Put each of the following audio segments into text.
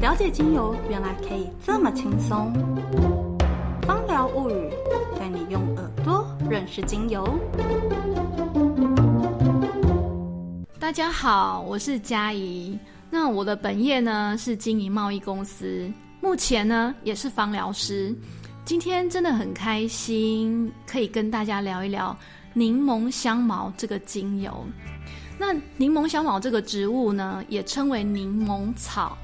了解精油原来可以这么轻松，芳疗物语带你用耳朵认识精油。大家好，我是嘉怡。那我的本业呢是经营贸易公司，目前呢也是芳疗师。今天真的很开心，可以跟大家聊一聊柠檬香茅这个精油。那柠檬香茅这个植物呢，也称为柠檬草，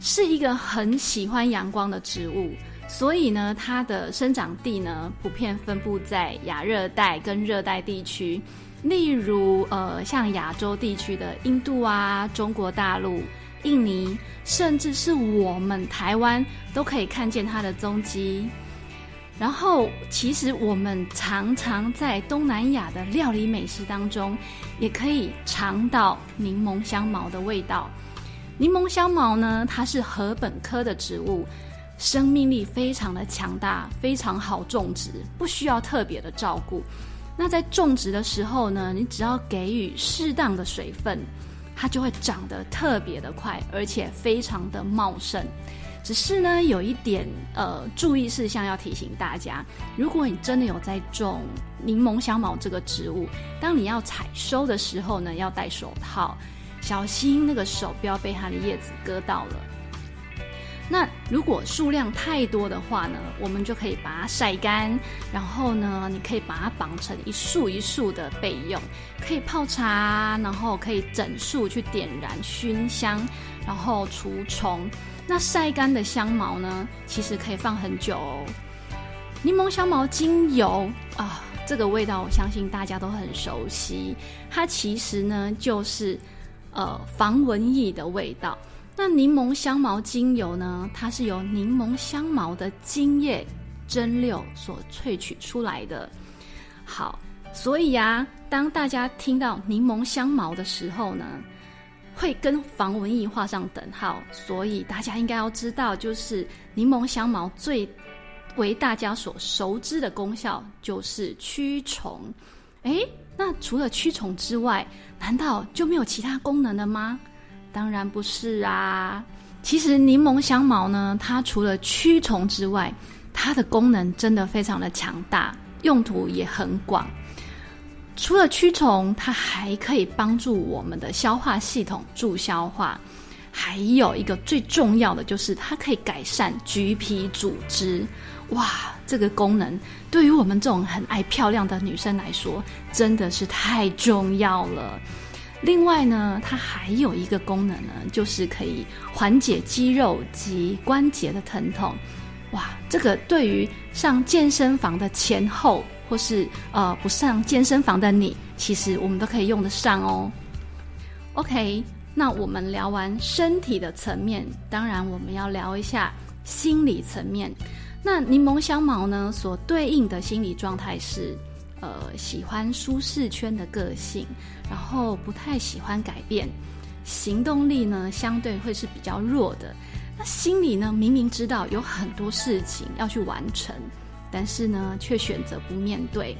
是一个很喜欢阳光的植物，所以呢，它的生长地呢，普遍分布在亚热带跟热带地区。例如，呃，像亚洲地区的印度啊、中国大陆、印尼，甚至是我们台湾，都可以看见它的踪迹。然后，其实我们常常在东南亚的料理美食当中，也可以尝到柠檬香茅的味道。柠檬香茅呢，它是禾本科的植物，生命力非常的强大，非常好种植，不需要特别的照顾。那在种植的时候呢，你只要给予适当的水分，它就会长得特别的快，而且非常的茂盛。只是呢，有一点呃注意事项要提醒大家：如果你真的有在种柠檬香茅这个植物，当你要采收的时候呢，要戴手套，小心那个手不要被它的叶子割到了。那如果数量太多的话呢，我们就可以把它晒干，然后呢，你可以把它绑成一束一束的备用，可以泡茶，然后可以整束去点燃熏香，然后除虫。那晒干的香茅呢，其实可以放很久哦。柠檬香茅精油啊，这个味道我相信大家都很熟悉，它其实呢就是呃防蚊液的味道。那柠檬香茅精油呢？它是由柠檬香茅的茎叶蒸馏所萃取出来的。好，所以呀，当大家听到柠檬香茅的时候呢，会跟防蚊液画上等号。所以大家应该要知道，就是柠檬香茅最为大家所熟知的功效就是驱虫。诶，那除了驱虫之外，难道就没有其他功能了吗？当然不是啊！其实柠檬香茅呢，它除了驱虫之外，它的功能真的非常的强大，用途也很广。除了驱虫，它还可以帮助我们的消化系统助消化。还有一个最重要的就是，它可以改善橘皮组织。哇，这个功能对于我们这种很爱漂亮的女生来说，真的是太重要了。另外呢，它还有一个功能呢，就是可以缓解肌肉及关节的疼痛。哇，这个对于上健身房的前后，或是呃不上健身房的你，其实我们都可以用得上哦。OK，那我们聊完身体的层面，当然我们要聊一下心理层面。那柠檬香茅呢，所对应的心理状态是。呃，喜欢舒适圈的个性，然后不太喜欢改变，行动力呢相对会是比较弱的。那心里呢，明明知道有很多事情要去完成，但是呢，却选择不面对。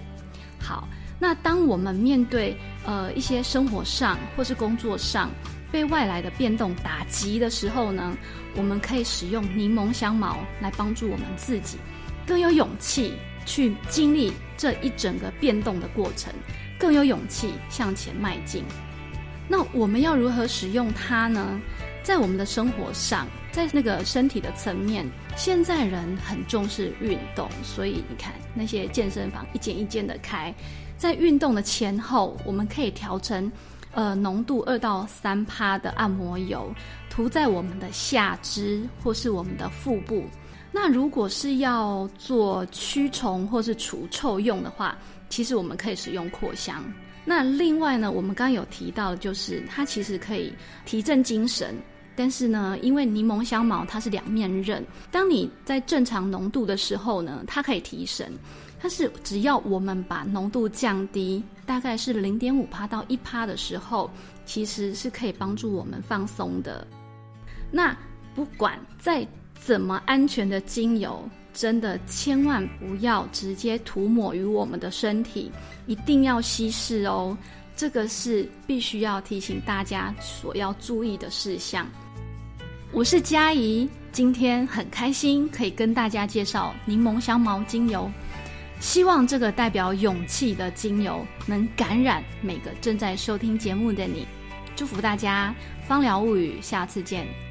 好，那当我们面对呃一些生活上或是工作上被外来的变动打击的时候呢，我们可以使用柠檬香茅来帮助我们自己更有勇气。去经历这一整个变动的过程，更有勇气向前迈进。那我们要如何使用它呢？在我们的生活上，在那个身体的层面，现在人很重视运动，所以你看那些健身房一间一间的开，在运动的前后，我们可以调成呃浓度二到三趴的按摩油，涂在我们的下肢或是我们的腹部。那如果是要做驱虫或是除臭用的话，其实我们可以使用扩香。那另外呢，我们刚刚有提到，就是它其实可以提振精神。但是呢，因为柠檬香茅它是两面刃，当你在正常浓度的时候呢，它可以提神。它是只要我们把浓度降低，大概是零点五帕到一帕的时候，其实是可以帮助我们放松的。那不管在怎么安全的精油，真的千万不要直接涂抹于我们的身体，一定要稀释哦。这个是必须要提醒大家所要注意的事项。我是佳怡，今天很开心可以跟大家介绍柠檬香茅精油，希望这个代表勇气的精油能感染每个正在收听节目的你。祝福大家，芳疗物语，下次见。